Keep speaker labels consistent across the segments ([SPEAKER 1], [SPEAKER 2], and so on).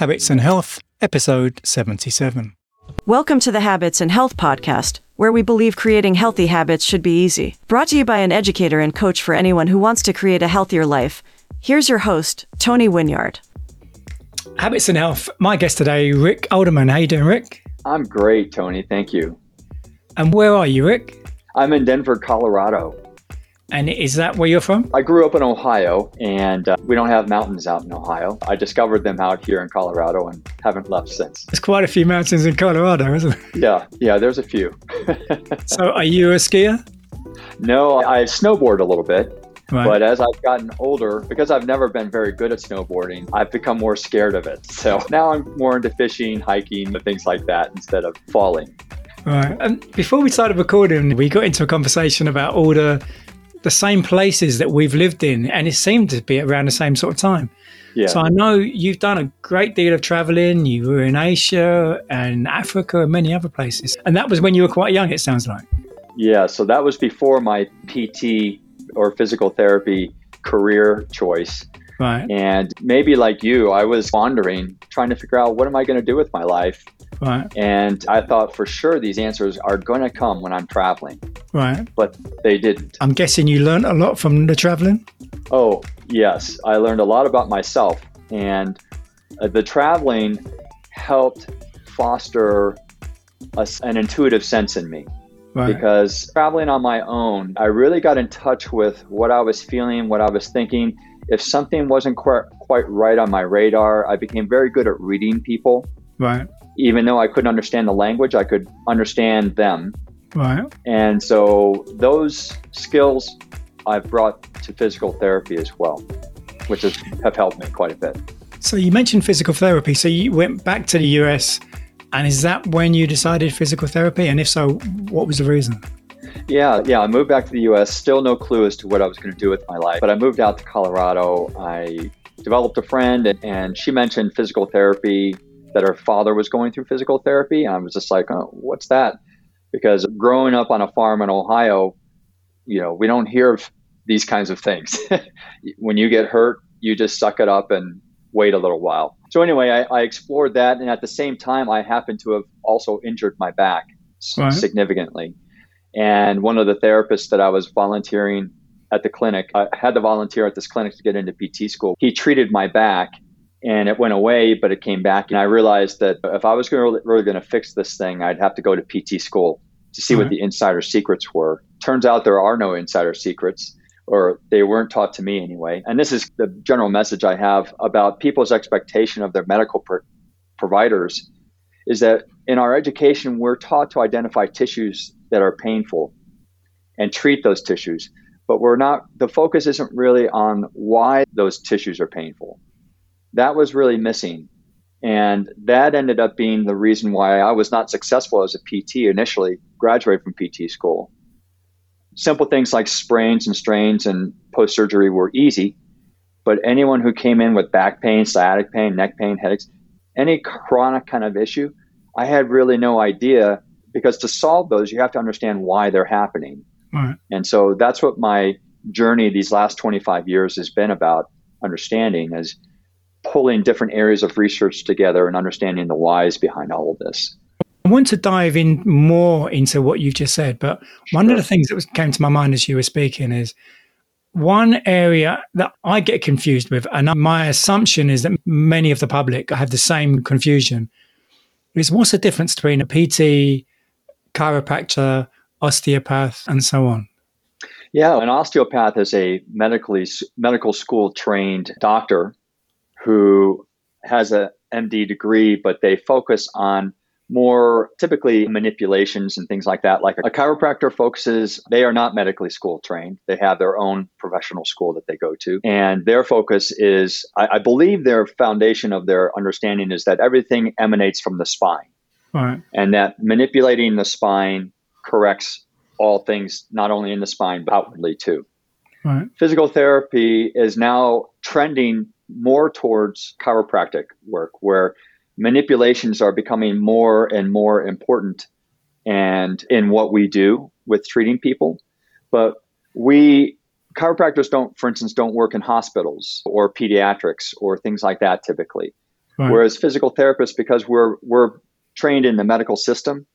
[SPEAKER 1] Habits and Health, episode 77.
[SPEAKER 2] Welcome to the Habits and Health podcast, where we believe creating healthy habits should be easy. Brought to you by an educator and coach for anyone who wants to create a healthier life. Here's your host, Tony Winyard.
[SPEAKER 1] Habits and Health. My guest today, Rick Alderman. How you doing, Rick?
[SPEAKER 3] I'm great, Tony. Thank you.
[SPEAKER 1] And where are you, Rick?
[SPEAKER 3] I'm in Denver, Colorado.
[SPEAKER 1] And is that where you're from?
[SPEAKER 3] I grew up in Ohio, and uh, we don't have mountains out in Ohio. I discovered them out here in Colorado and haven't left since.
[SPEAKER 1] There's quite a few mountains in Colorado, isn't there?
[SPEAKER 3] Yeah, yeah, there's a few.
[SPEAKER 1] so, are you a skier?
[SPEAKER 3] No, I snowboard a little bit.
[SPEAKER 1] Right.
[SPEAKER 3] But as I've gotten older, because I've never been very good at snowboarding, I've become more scared of it. So now I'm more into fishing, hiking, and things like that instead of falling.
[SPEAKER 1] Right. And before we started recording, we got into a conversation about all the the same places that we've lived in, and it seemed to be around the same sort of time.
[SPEAKER 3] Yeah.
[SPEAKER 1] So I know you've done a great deal of traveling. You were in Asia and Africa and many other places, and that was when you were quite young. It sounds like.
[SPEAKER 3] Yeah. So that was before my PT or physical therapy career choice.
[SPEAKER 1] Right.
[SPEAKER 3] And maybe like you, I was wandering, trying to figure out what am I going to do with my life.
[SPEAKER 1] Right.
[SPEAKER 3] And I thought for sure these answers are going to come when I'm traveling.
[SPEAKER 1] Right.
[SPEAKER 3] But they didn't.
[SPEAKER 1] I'm guessing you learned a lot from the traveling.
[SPEAKER 3] Oh, yes. I learned a lot about myself. And uh, the traveling helped foster a, an intuitive sense in me.
[SPEAKER 1] Right.
[SPEAKER 3] Because traveling on my own, I really got in touch with what I was feeling, what I was thinking. If something wasn't quite, quite right on my radar, I became very good at reading people.
[SPEAKER 1] Right.
[SPEAKER 3] Even though I couldn't understand the language, I could understand them.
[SPEAKER 1] Right.
[SPEAKER 3] And so those skills I've brought to physical therapy as well, which has, have helped me quite a bit.
[SPEAKER 1] So you mentioned physical therapy. So you went back to the US, and is that when you decided physical therapy? And if so, what was the reason?
[SPEAKER 3] Yeah, yeah. I moved back to the US, still no clue as to what I was going to do with my life. But I moved out to Colorado. I developed a friend, and, and she mentioned physical therapy, that her father was going through physical therapy. And I was just like, oh, what's that? Because growing up on a farm in Ohio, you know, we don't hear of these kinds of things. when you get hurt, you just suck it up and wait a little while. So anyway, I, I, explored that, and at the same time, I happened to have also injured my back
[SPEAKER 1] right.
[SPEAKER 3] significantly. And one of the therapists that I was volunteering at the clinic, I had to volunteer at this clinic to get into PT school. He treated my back, and it went away, but it came back. And I realized that if I was going really, really going to fix this thing, I'd have to go to PT school to see
[SPEAKER 1] right.
[SPEAKER 3] what mm-hmm. the insider secrets were. Turns out there are no insider secrets or they weren't taught to me anyway. And this is the general message I have about people's expectation of their medical pro- providers is that in our education, we're taught to identify tissues that are painful and treat those tissues. But we're not, the focus isn't really on why those tissues are painful. That was really missing. And that ended up being the reason why I was not successful as a PT initially, graduated from PT school simple things like sprains and strains and post surgery were easy. But anyone who came in with back pain, sciatic pain, neck pain, headaches, any chronic kind of issue, I had really no idea because to solve those, you have to understand why they're happening.
[SPEAKER 1] Right.
[SPEAKER 3] And so that's what my journey these last 25 years has been about understanding is pulling different areas of research together and understanding the whys behind all of this.
[SPEAKER 1] I want to dive in more into what you've just said, but one
[SPEAKER 3] Sure.
[SPEAKER 1] of the things that was, came to my mind as you were speaking is one area that I get confused with, and my assumption is that many of the public have the same confusion, is what's the difference between a PT, chiropractor, osteopath, and so on?
[SPEAKER 3] Yeah, an osteopath is a medically medical school trained doctor who has a MD degree, but they focus on more typically manipulations and things like that. Like a chiropractor focuses, they are not medically school trained. They have their own professional school that they go to. And their focus is, I, I believe their foundation of their understanding is that everything emanates from the spine
[SPEAKER 1] Right.
[SPEAKER 3] and that manipulating the spine corrects all things, not only in the spine, but outwardly too.
[SPEAKER 1] Right.
[SPEAKER 3] Physical therapy is now trending more towards chiropractic work where manipulations are becoming more and more important and in what we do with treating people but we chiropractors don't for instance don't work in hospitals or pediatrics or things like that typically Right. Whereas physical therapists, because we're we're trained in the medical system,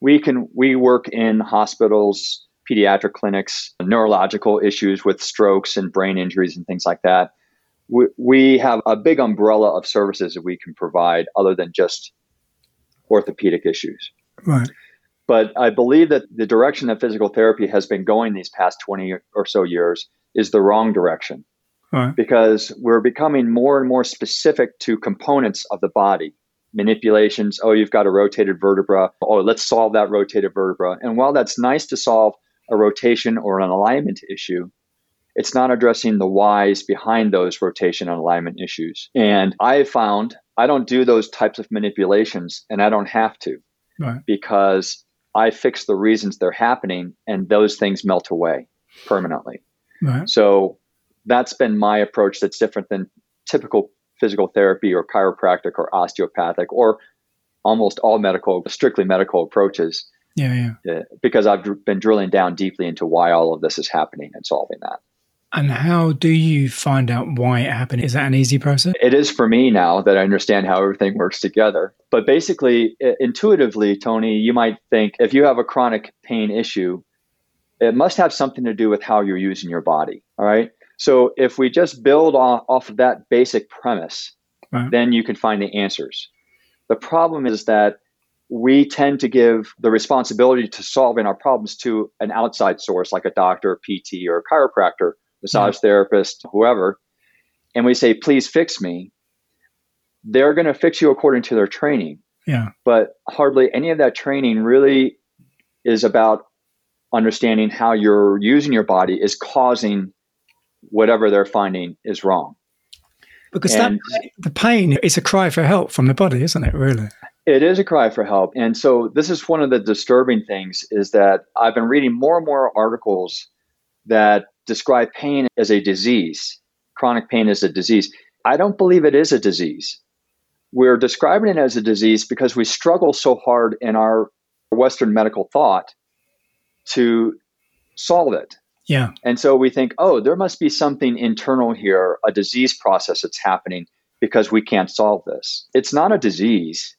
[SPEAKER 3] we can we work in hospitals, pediatric clinics, neurological issues with strokes and brain injuries and things like that. We, we have a big umbrella of services that we can provide other than just orthopedic issues.
[SPEAKER 1] Right.
[SPEAKER 3] But I believe that the direction that physical therapy has been going these past 20 or so years is the wrong direction. Right. Because we're becoming more and more specific to components of the body manipulations. Oh, you've got a rotated vertebra. Oh, let's solve that rotated vertebra. And while that's nice to solve a rotation or an alignment issue, it's not addressing the whys behind those rotation and alignment issues. And I have found I don't do those types of manipulations and I don't have to right. because I fix the reasons they're happening and those things melt away permanently. Right. So that's been my approach that's different than typical physical therapy or chiropractic or osteopathic or almost all medical, strictly medical approaches.
[SPEAKER 1] Yeah, yeah.
[SPEAKER 3] Uh, because I've been drilling down deeply into why all of this is happening and solving that.
[SPEAKER 1] And how do you find out why it happened? Is that an easy process?
[SPEAKER 3] It is for me now that I understand how everything works together. But basically, intuitively, Tony, you might think if you have a chronic pain issue, it must have something to do with how you're using your body. All right. So if we just build off, off of that basic premise, right. then you can find the answers. The problem is that we tend to give the responsibility to solving our problems to an outside source like a doctor, PT, or a chiropractor, massage therapist, whoever. And we say, please fix me. They're going to fix you according to their training.
[SPEAKER 1] Yeah.
[SPEAKER 3] But hardly any of that training really is about understanding how you're using your body is causing whatever they're finding is wrong.
[SPEAKER 1] Because and that, the pain is a cry for help from the body, isn't it, really?
[SPEAKER 3] It is a cry for help. And so this is one of the disturbing things is that I've been reading more and more articles that describe pain as a disease, chronic pain as a disease. I don't believe it is a disease. We're describing it as a disease because we struggle so hard in our Western medical thought to solve it.
[SPEAKER 1] Yeah.
[SPEAKER 3] And so we think, oh, there must be something internal here, a disease process that's happening because we can't solve this. It's not a disease.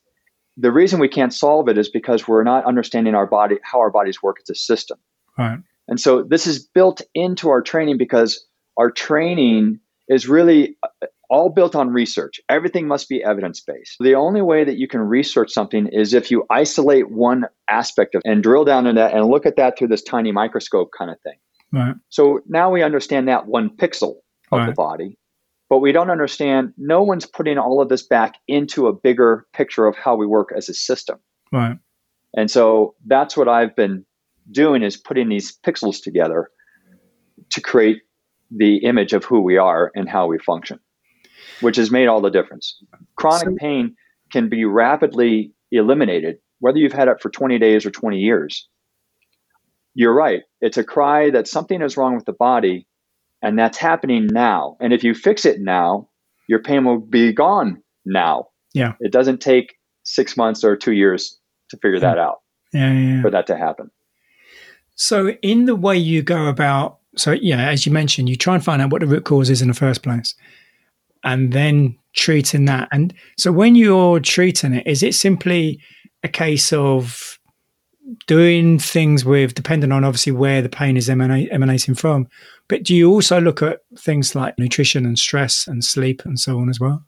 [SPEAKER 3] The reason we can't solve it is because we're not understanding our body, how our bodies work as a system.
[SPEAKER 1] Right.
[SPEAKER 3] And so this is built into our training because our training is really uh, all built on research. Everything must be evidence based. The only way that you can research something is if you isolate one aspect of and drill down into that and look at that through this tiny microscope kind of thing.
[SPEAKER 1] Right.
[SPEAKER 3] So now we understand that one pixel of right. the body, but we don't understand, no one's putting all of this back into a bigger picture of how we work as a system.
[SPEAKER 1] Right.
[SPEAKER 3] And so that's what I've been doing is putting these pixels together to create the image of who we are and how we function, which has made all the difference. Chronic so, pain can be rapidly eliminated, whether you've had it for 20 days or 20 years you're right. It's a cry that something is wrong with the body, and that's happening now. And if you fix it now, your pain will be gone now.
[SPEAKER 1] Yeah.
[SPEAKER 3] It doesn't take six months or two years to figure
[SPEAKER 1] yeah.
[SPEAKER 3] that out.
[SPEAKER 1] Yeah, yeah, yeah,
[SPEAKER 3] For that to happen.
[SPEAKER 1] So, in the way you go about, so yeah, as you mentioned, you try and find out what the root cause is in the first place, and then treating that. And so, when you're treating it, is it simply a case of doing things with, depending on obviously where the pain is emanate, emanating from. But do you also look at things like nutrition and stress and sleep and so on as well?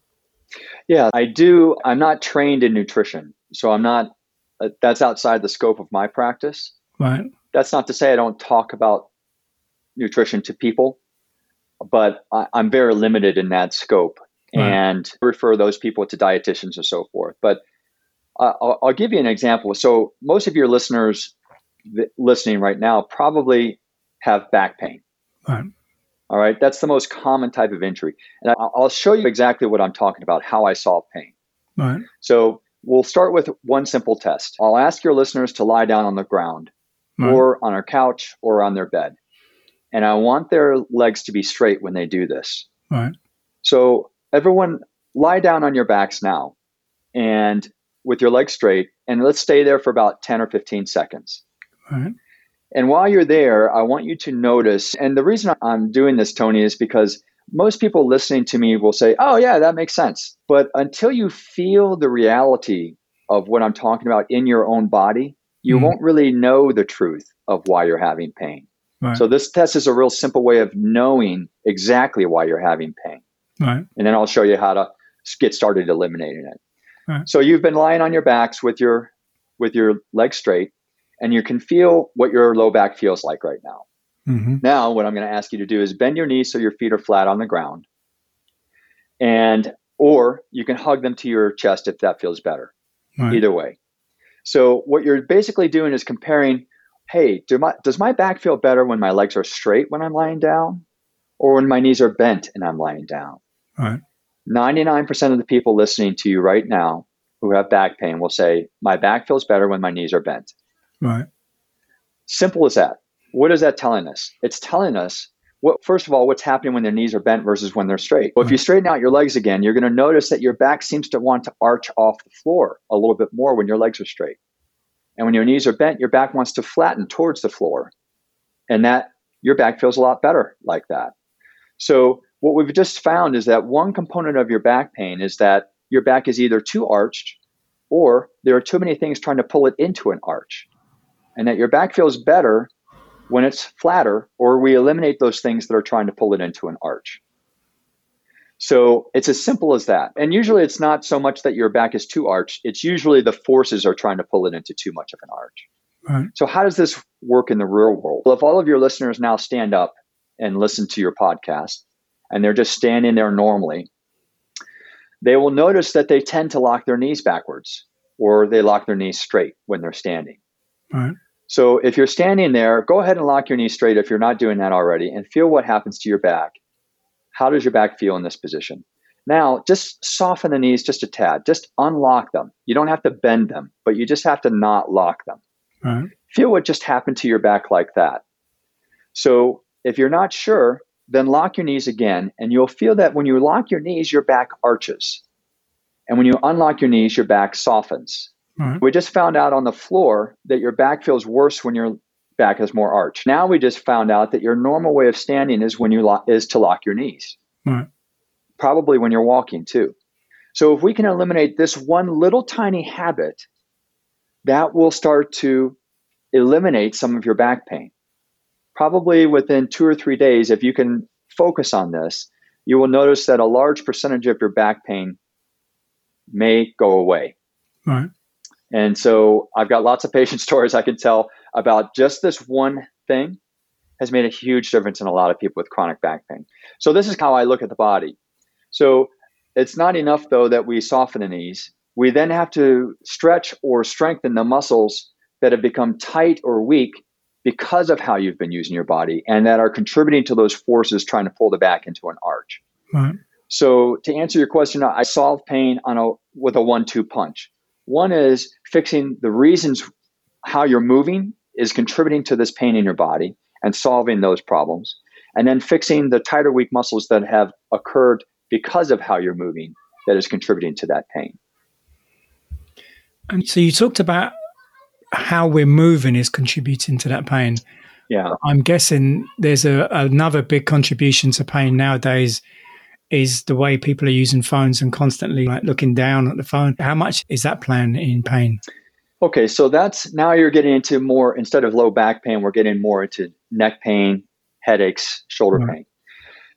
[SPEAKER 3] Yeah, I do. I'm not trained in nutrition. So I'm not, uh, that's outside the scope of my practice.
[SPEAKER 1] Right.
[SPEAKER 3] That's not to say I don't talk about nutrition to people, but I, am very limited in that scope right. and refer those people to dietitians and so forth. But uh, I'll, I'll, give you an example. So, most of your listeners listening right now probably have back pain.
[SPEAKER 1] Right.
[SPEAKER 3] All right. That's the most common type of injury. And I'll show you exactly what I'm talking about, how I solve pain.
[SPEAKER 1] Right.
[SPEAKER 3] So, we'll start with one simple test. I'll ask your listeners to lie down on the ground right. or on our couch or on their bed. And I want their legs to be straight when they do this.
[SPEAKER 1] Right.
[SPEAKER 3] So, everyone lie down on your backs now. And with your legs straight and let's stay there for about 10 or 15 seconds.
[SPEAKER 1] Right.
[SPEAKER 3] And while you're there, I want you to notice, and the reason I'm doing this, Tony, is because most people listening to me will say, oh, yeah, that makes sense. But until you feel the reality of what I'm talking about in your own body, you mm-hmm. won't really know the truth of why you're having pain. Right. So, this test is a real simple way of knowing exactly why you're having pain. Right. And then I'll show you how to get started eliminating it. Right. So, you've been lying on your backs with your with your legs straight, and you can feel what your low back feels like right now. Mm-hmm. Now, what I'm going to ask you to do is bend your knees so your feet are flat on the ground. And, or you can hug them to your chest if that feels better. Right. Either way. So, what you're basically doing is comparing hey, do my, does my back feel better when my legs are straight when I'm lying down or when my knees are bent and I'm lying down? Right. 99% of the people listening to you right now who have back pain will say, my back feels better when my knees are bent. Right. Simple as that. What is that telling us? It's telling us what, first of all, what's happening when their knees are bent versus when they're straight. Well, if you straighten out your legs again, you're going to notice that your back seems to want to arch off the floor a little bit more when your legs are straight. And when your knees are bent, your back wants to flatten towards the floor. And that your back feels a lot better like that. So, what we've just found is that one component of your back pain is that your back is either too arched or there are too many things trying to pull it into an arch. And that your back feels better when it's flatter, or we eliminate those things that are trying to pull it into an arch. So it's as simple as that. And usually it's not so much that your back is too arched, it's usually the forces are trying to pull it into too much of an arch. Right. So, how does this work in the real world? Well, if all of your listeners now stand up and listen to your podcast, and they're just standing there normally, they will notice that they tend to lock their knees backwards or they lock their knees straight when they're standing. Right. So if you're standing there, go ahead and lock your knees straight if you're not doing that already and feel what happens to your back. How does your back feel in this position? Now, just soften the knees just a tad. Just unlock them. You don't have to bend them, but you just have to not lock them. Right. Feel what just happened to your back like that. So, if you're not sure, then lock your knees again, and you'll feel that when you lock your knees, your back arches. And when you unlock your knees, your back softens. Right. We just found out on the floor that your back feels worse when your back has more arch. Now we just found out that your normal way of standing is when you lo- is to lock your knees. Right. Probably when you're walking too. So if we can eliminate this one little tiny habit, that will start to eliminate some of your back pain. Probably within 2 or 3 days if you can focus on this, you will notice that a large percentage of your back pain may go away. Right. And so I've got lots of patient stories I can tell about just this one thing has made a huge difference in a lot of people with chronic back pain. So this is how I look at the body. So it's not enough though that we soften the knees. We then have to stretch or strengthen the muscles that have become tight or weak because of how you've been using your body and that are contributing to those forces trying to pull the back into an arch. Right. So to answer your question, I solve pain on a with a one-two punch. One is fixing the reasons how you're moving is contributing to this pain in your body and solving those problems. And then fixing the tighter, weak muscles that have occurred because of how you're moving that is contributing to that pain.
[SPEAKER 1] And so you talked about how we're moving is contributing to that pain.
[SPEAKER 3] Yeah.
[SPEAKER 1] I'm guessing there's a, another big contribution to pain nowadays is the way people are using phones and constantly like looking down at the phone. How much is that playing in pain?
[SPEAKER 3] Okay, so that's now you're getting into more instead of low back pain, we're getting more into neck pain, headaches, shoulder right. pain.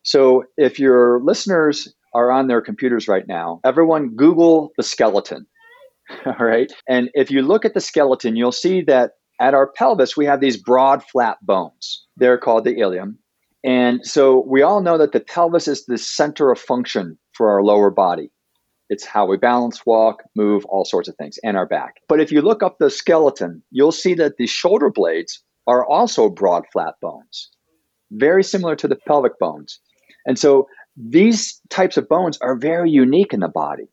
[SPEAKER 3] So if your listeners are on their computers right now, everyone Google the skeleton. All right. And if you look at the skeleton, you'll see that at our pelvis, we have these broad, flat bones. They're called the ilium. And so we all know that the pelvis is the center of function for our lower body. It's how we balance, walk, move, all sorts of things, and our back. But if you look up the skeleton, you'll see that the shoulder blades are also broad, flat bones, very similar to the pelvic bones. And so these types of bones are very unique in the body.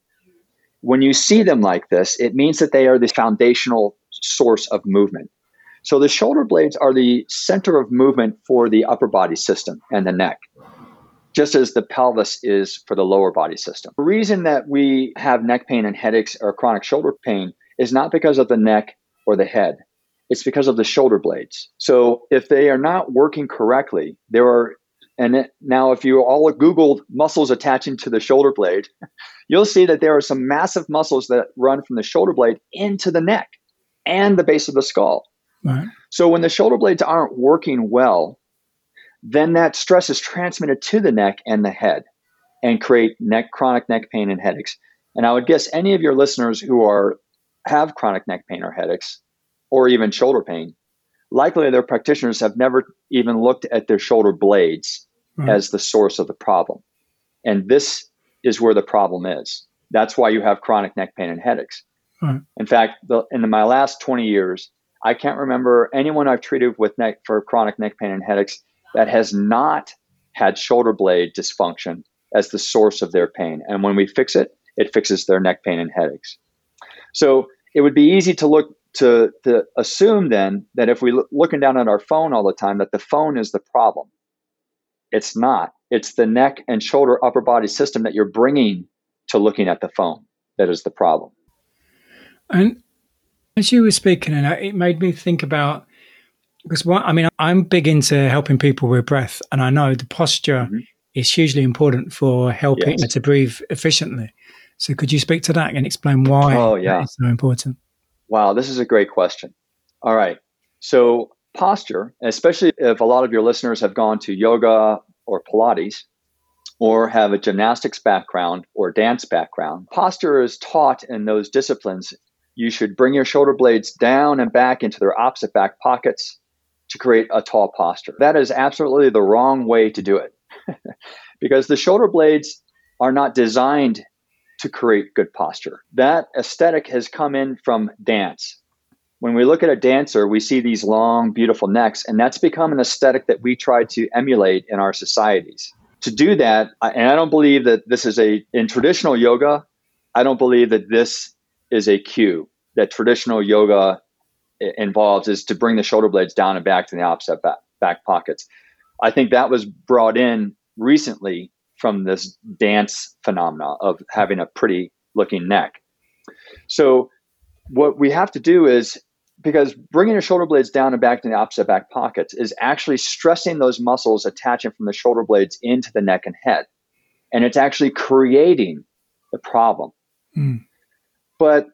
[SPEAKER 3] When you see them like this, it means that they are the foundational source of movement. So the shoulder blades are the center of movement for the upper body system and the neck, just as the pelvis is for the lower body system. The reason that we have neck pain and headaches or chronic shoulder pain is not because of the neck or the head. It's because of the shoulder blades. So if they are not working correctly, there are And now, if you all Googled muscles attaching to the shoulder blade, you'll see that there are some massive muscles that run from the shoulder blade into the neck and the base of the skull. Right. So when the shoulder blades aren't working well, then that stress is transmitted to the neck and the head and create neck chronic neck pain and headaches. And I would guess any of your listeners who are have chronic neck pain or headaches or even shoulder pain, likely their practitioners have never even looked at their shoulder blades as the source of the problem. And this is where the problem is. That's why you have chronic neck pain and headaches. In fact, the, in my last 20 years, I can't remember anyone I've treated with neck for chronic neck pain and headaches that has not had shoulder blade dysfunction as the source of their pain. And when we fix it, it fixes their neck pain and headaches. So it would be easy to look to, to assume then that if we're looking down at our phone all the time, that the phone is the problem. It's not. It's the neck and shoulder upper body system that you're bringing to looking at the phone that is the problem.
[SPEAKER 1] And as you were speaking, and it made me think about because what I mean, I'm big into helping people with breath, and I know the posture mm-hmm. is hugely important for helping yes. to breathe efficiently. So, could you speak to that and explain why oh, yeah. it's so important?
[SPEAKER 3] Wow, this is a great question. All right. So, posture, especially if a lot of your listeners have gone to yoga or Pilates or have a gymnastics background or dance background, posture is taught in those disciplines. You should bring your shoulder blades down and back into their opposite back pockets to create a tall posture. That is absolutely the wrong way to do it because the shoulder blades are not designed to create good posture. That aesthetic has come in from dance. When we look at a dancer, we see these long, beautiful necks, and that's become an aesthetic that we try to emulate in our societies. To do that, and I don't believe that this is a, in traditional yoga, I don't believe that this is a cue that traditional yoga involves is to bring the shoulder blades down and back to the opposite back, back pockets. I think that was brought in recently from this dance phenomena of having a pretty looking neck. So what we have to do is because bringing your shoulder blades down and back to the opposite back pockets is actually stressing those muscles attaching from the shoulder blades into the neck and head. And it's actually creating the problem. Mm. But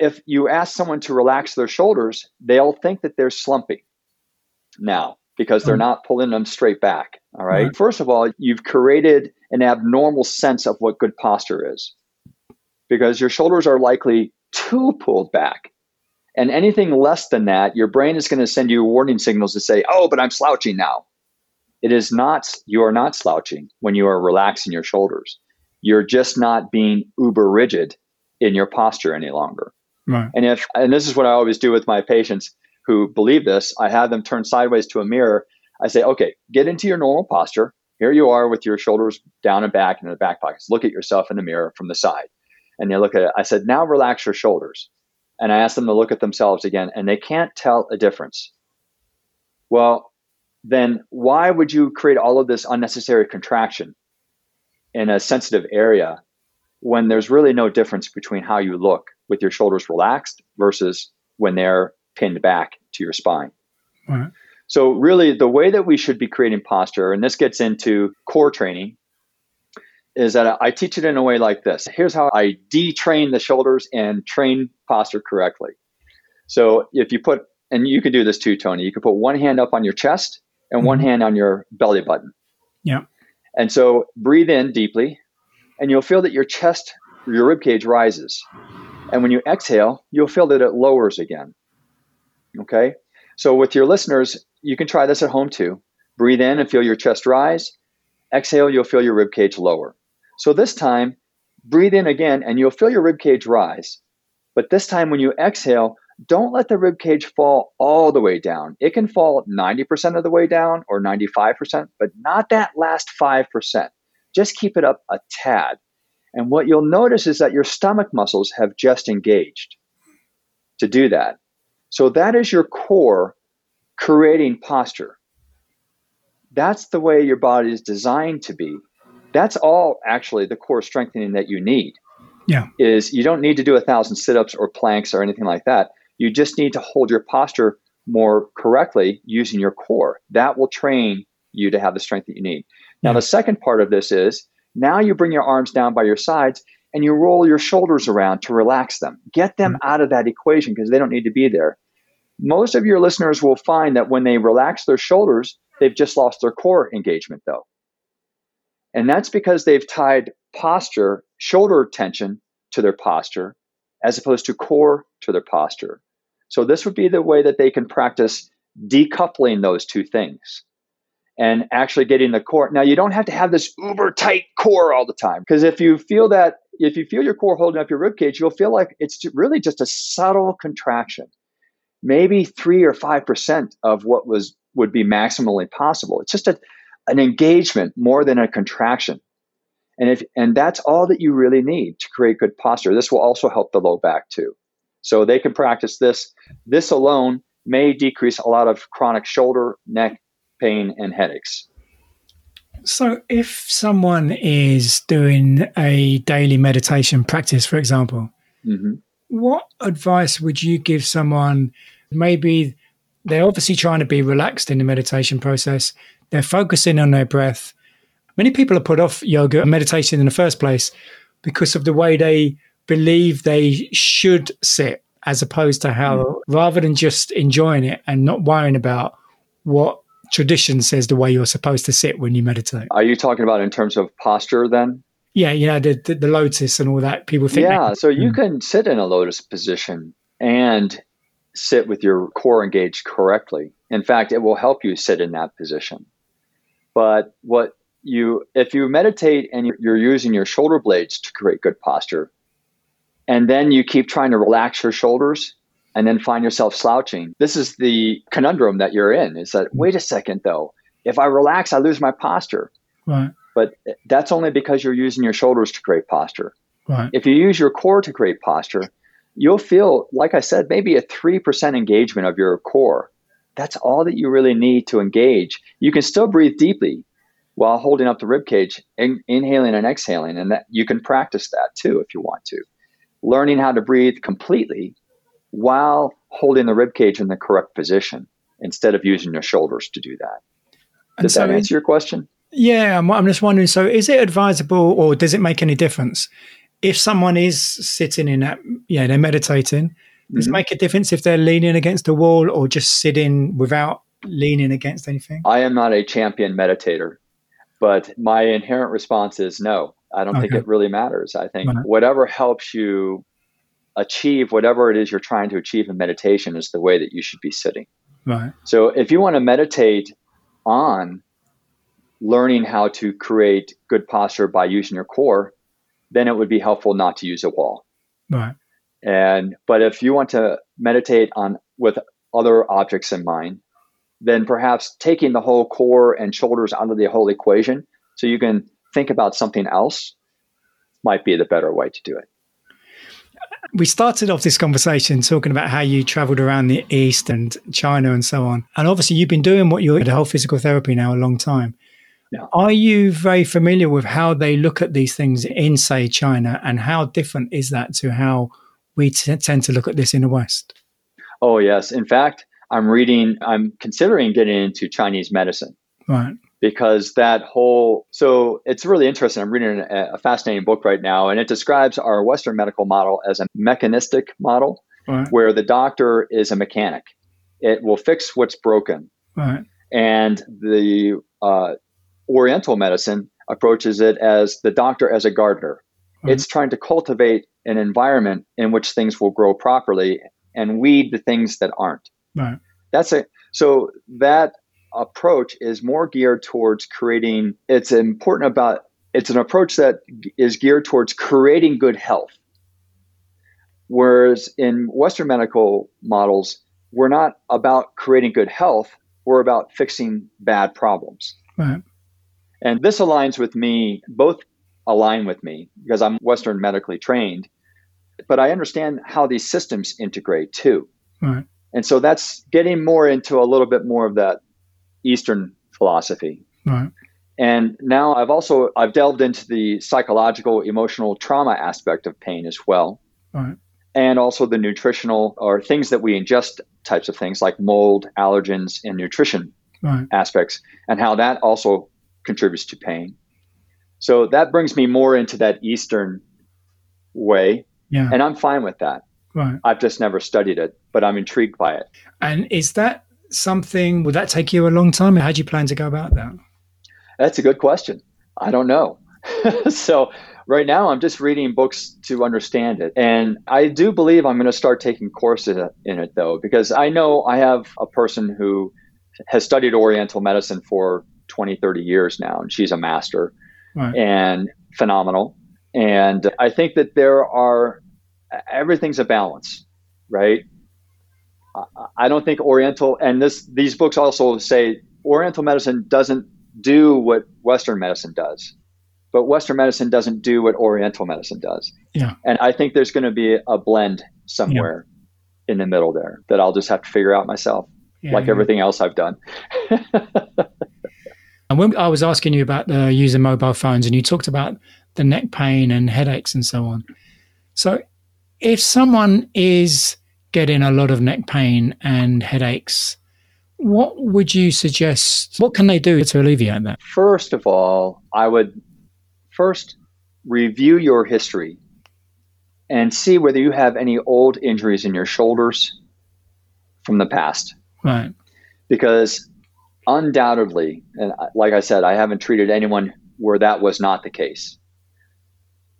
[SPEAKER 3] if you ask someone to relax their shoulders, they'll think that they're slumpy now because they're hmm. not pulling them straight back. All right? right. First of all, you've created an abnormal sense of what good posture is because your shoulders are likely too pulled back. And anything less than that, your brain is going to send you warning signals to say, oh, but I'm slouching now. It is not, you are not slouching when you are relaxing your shoulders. You're just not being uber rigid in your posture any longer. Right. And if, and this is what I always do with my patients who believe this, I have them turn sideways to a mirror. I say, okay, get into your normal posture. Here you are with your shoulders down and back in the back pockets. Look at yourself in the mirror from the side. And they look at it. I said, now relax your shoulders. And I ask them to look at themselves again, and they can't tell a difference. Well, then why would you create all of this unnecessary contraction in a sensitive area when there's really no difference between how you look with your shoulders relaxed versus when they're pinned back to your spine. Right. So, really, the way that we should be creating posture, and this gets into core training, is that I teach it in a way like this. Here's how I detrain the shoulders and train posture correctly. So, if you put, and you can do this too, Tony, you can put one hand up on your chest and mm-hmm. one hand on your belly button.
[SPEAKER 1] Yeah.
[SPEAKER 3] And so, breathe in deeply, and you'll feel that your chest, your rib cage rises. And when you exhale, you'll feel that it lowers again. Okay. So with your listeners, you can try this at home too. Breathe in and feel your chest rise. Exhale, you'll feel your rib cage lower. So this time, breathe in again and you'll feel your rib cage rise. But this time when you exhale, don't let the rib cage fall all the way down. It can fall 90% of the way down or 95%, but not that last 5%. Just keep it up a tad. And what you'll notice is that your stomach muscles have just engaged to do that. So that is your core creating posture. That's the way your body is designed to be. That's all actually the core strengthening that you need.
[SPEAKER 1] Yeah.
[SPEAKER 3] Is you don't need to do a thousand sit-ups or planks or anything like that. You just need to hold your posture more correctly using your core. That will train you to have the strength that you need. Now, the second part of this is now you bring your arms down by your sides and you roll your shoulders around to relax them. Get them mm-hmm. out of that equation because they don't need to be there. Most of your listeners will find that when they relax their shoulders, they've just lost their core engagement, though. And that's because they've tied posture, shoulder tension to their posture, as opposed to core to their posture. So, this would be the way that they can practice decoupling those two things and actually getting the core. Now, you don't have to have this uber tight core all the time because if you feel that, if you feel your core holding up your rib cage, you'll feel like it's really just a subtle contraction, maybe three or five percent of what was would be maximally possible. It's just a, an engagement more than a contraction. And if and that's all that you really need to create good posture. This will also help the low back too. So they can practice this. This alone may decrease a lot of chronic shoulder, neck pain, and headaches.
[SPEAKER 1] So, if someone is doing a daily meditation practice, for example, mm-hmm. what advice would you give someone? Maybe they're obviously trying to be relaxed in the meditation process, they're focusing on their breath. Many people are put off yoga and meditation in the first place because of the way they believe they should sit, as opposed to how, mm. rather than just enjoying it and not worrying about what tradition says the way you're supposed to sit when you meditate.
[SPEAKER 3] Are you talking about in terms of posture then?
[SPEAKER 1] Yeah, you know, the, the, the lotus and all that. People think.
[SPEAKER 3] Yeah, so you mm. can sit in a lotus position and sit with your core engaged correctly. In fact, it will help you sit in that position. But what you, if you meditate and you're using your shoulder blades to create good posture, and then you keep trying to relax your shoulders, and then find yourself slouching. This is the conundrum that you're in is that, wait a second, though, if I relax, I lose my posture.
[SPEAKER 1] Right.
[SPEAKER 3] But that's only because you're using your shoulders to create posture.
[SPEAKER 1] Right.
[SPEAKER 3] If you use your core to create posture, you'll feel, like I said, maybe a 3% engagement of your core. That's all that you really need to engage. You can still breathe deeply while holding up the rib cage, in, inhaling and exhaling, and that you can practice that too if you want to. Learning how to breathe completely while holding the rib cage in the correct position instead of using your shoulders to do that. Does so that answer your question?
[SPEAKER 1] Yeah, I'm, I'm just wondering. So, is it advisable, or does it make any difference if someone is sitting in that? Yeah, they're meditating. Does mm-hmm. it make a difference if they're leaning against a wall or just sitting without leaning against anything?
[SPEAKER 3] I am not a champion meditator, but my inherent response is no. I don't okay. think it really matters. I think right. whatever helps you achieve whatever it is you're trying to achieve in meditation is the way that you should be sitting.
[SPEAKER 1] Right.
[SPEAKER 3] So if you want to meditate on learning how to create good posture by using your core, then it would be helpful not to use a wall.
[SPEAKER 1] Right.
[SPEAKER 3] And but if you want to meditate on with other objects in mind, then perhaps taking the whole core and shoulders out of the whole equation so you can think about something else might be the better way to do it
[SPEAKER 1] we started off this conversation talking about how you traveled around the East and China and so on. And obviously, you've been doing what you're the whole physical therapy now a long time.
[SPEAKER 3] Yeah.
[SPEAKER 1] Are you very familiar with how they look at these things in, say, China, and how different is that to how we t- tend to look at this in the West?
[SPEAKER 3] Oh, yes. In fact, I'm reading, I'm considering getting into Chinese medicine.
[SPEAKER 1] Right
[SPEAKER 3] because that whole so it's really interesting. I'm reading a, a, fascinating book right now, and it describes our Western medical model as a mechanistic model,
[SPEAKER 1] right.
[SPEAKER 3] where the doctor is a mechanic. It will fix what's broken,
[SPEAKER 1] right.
[SPEAKER 3] and the uh, Oriental medicine approaches it as the doctor as a gardener. Right. It's trying to cultivate an environment in which things will grow properly and weed the things that aren't.
[SPEAKER 1] Right.
[SPEAKER 3] That's it so that approach is more geared towards creating it's important about it's an approach that is geared towards creating good health whereas in western medical models we're not about creating good health we're about fixing bad problems
[SPEAKER 1] right.
[SPEAKER 3] and this aligns with me both align with me because i'm western medically trained but i understand how these systems integrate too
[SPEAKER 1] right.
[SPEAKER 3] and so that's getting more into a little bit more of that Eastern philosophy.
[SPEAKER 1] Right.
[SPEAKER 3] And now I've also I've delved into the psychological, emotional trauma aspect of pain as well.
[SPEAKER 1] Right.
[SPEAKER 3] And also the nutritional or things that we ingest types of things like mold, allergens, and nutrition.
[SPEAKER 1] right.
[SPEAKER 3] aspects and how that also contributes to pain. So that brings me more into that Eastern way.
[SPEAKER 1] Yeah.
[SPEAKER 3] And I'm fine with that.
[SPEAKER 1] right.
[SPEAKER 3] I've just never studied it, but I'm intrigued by it.
[SPEAKER 1] And is that something, would that take you a long time? How do you plan to go about that?
[SPEAKER 3] That's a good question. I don't know. so right now I'm just reading books to understand it. And I do believe I'm going to start taking courses in it though, because I know I have a person who has studied Oriental medicine for 20, 30 years now, and she's a master
[SPEAKER 1] Right.
[SPEAKER 3] and phenomenal. And I think that there are, everything's a balance, right? I- don't think Oriental, and this these books also say Oriental medicine doesn't do what Western medicine does, but Western medicine doesn't do what Oriental medicine does.
[SPEAKER 1] Yeah.
[SPEAKER 3] And I think there's going to be a blend somewhere in the middle there that I'll just have to figure out myself,
[SPEAKER 1] Yeah,
[SPEAKER 3] like
[SPEAKER 1] yeah.
[SPEAKER 3] everything else I've done.
[SPEAKER 1] And when I was asking you about the using mobile phones, and you talked about the neck pain and headaches and so on. So, if someone is getting a lot of neck pain and headaches, what would you suggest? What can they do to alleviate that?
[SPEAKER 3] First of all, I would first review your history and see whether you have any old injuries in your shoulders from the past.
[SPEAKER 1] Right.
[SPEAKER 3] Because undoubtedly, and like I said, I haven't treated anyone where that was not the case.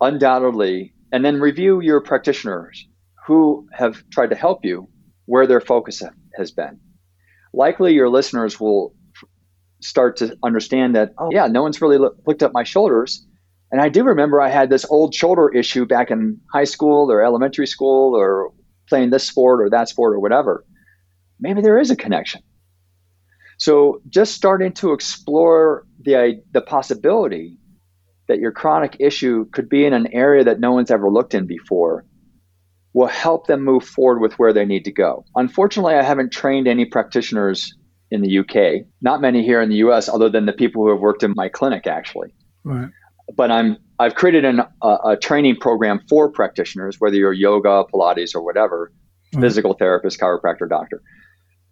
[SPEAKER 3] Undoubtedly, and then review your practitioners who have tried to help you where their focus has been. Likely, your listeners will start to understand that, oh, yeah, no one's really loo- looked up my shoulders. And I do remember I had this old shoulder issue back in high school or elementary school or playing this sport or that sport or whatever. Maybe there is a connection. So just starting to explore the the possibility that your chronic issue could be in an area that no one's ever looked in before will help them move forward with where they need to go. Unfortunately, I haven't trained any practitioners in the UK, not many here in the US other than the people who have worked in my clinic actually
[SPEAKER 1] Right.
[SPEAKER 3] but I'm I've created an, a, a training program for practitioners, whether you're yoga, Pilates, or whatever,
[SPEAKER 1] Mhm.
[SPEAKER 3] physical therapist, chiropractor, doctor,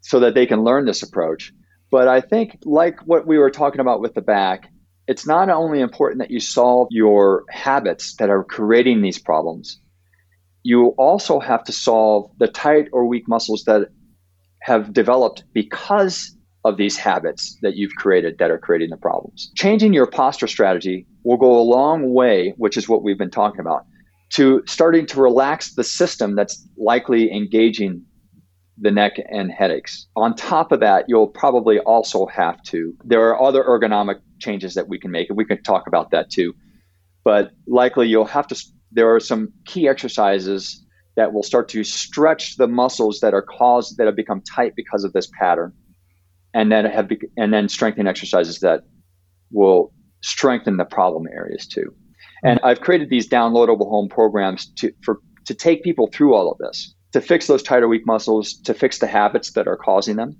[SPEAKER 3] so that they can learn this approach. But I think, like what we were talking about with the back, it's not only important that you solve your habits that are creating these problems. You also have to solve the tight or weak muscles that have developed because of these habits that you've created that are creating the problems. Changing your posture strategy will go a long way, which is what we've been talking about, to starting to relax the system that's likely engaging the neck and headaches. On top of that, you'll probably also have to, there are other ergonomic changes that we can make, and we can talk about that too. But likely you'll have to, there are some key exercises that will start to stretch the muscles that are caused, that have become tight because of this pattern and then have bec- and then strengthening exercises that will strengthen the problem areas too. And I've created these downloadable home programs to for to take people through all of this, to fix those tight or weak muscles, to fix the habits that are causing them.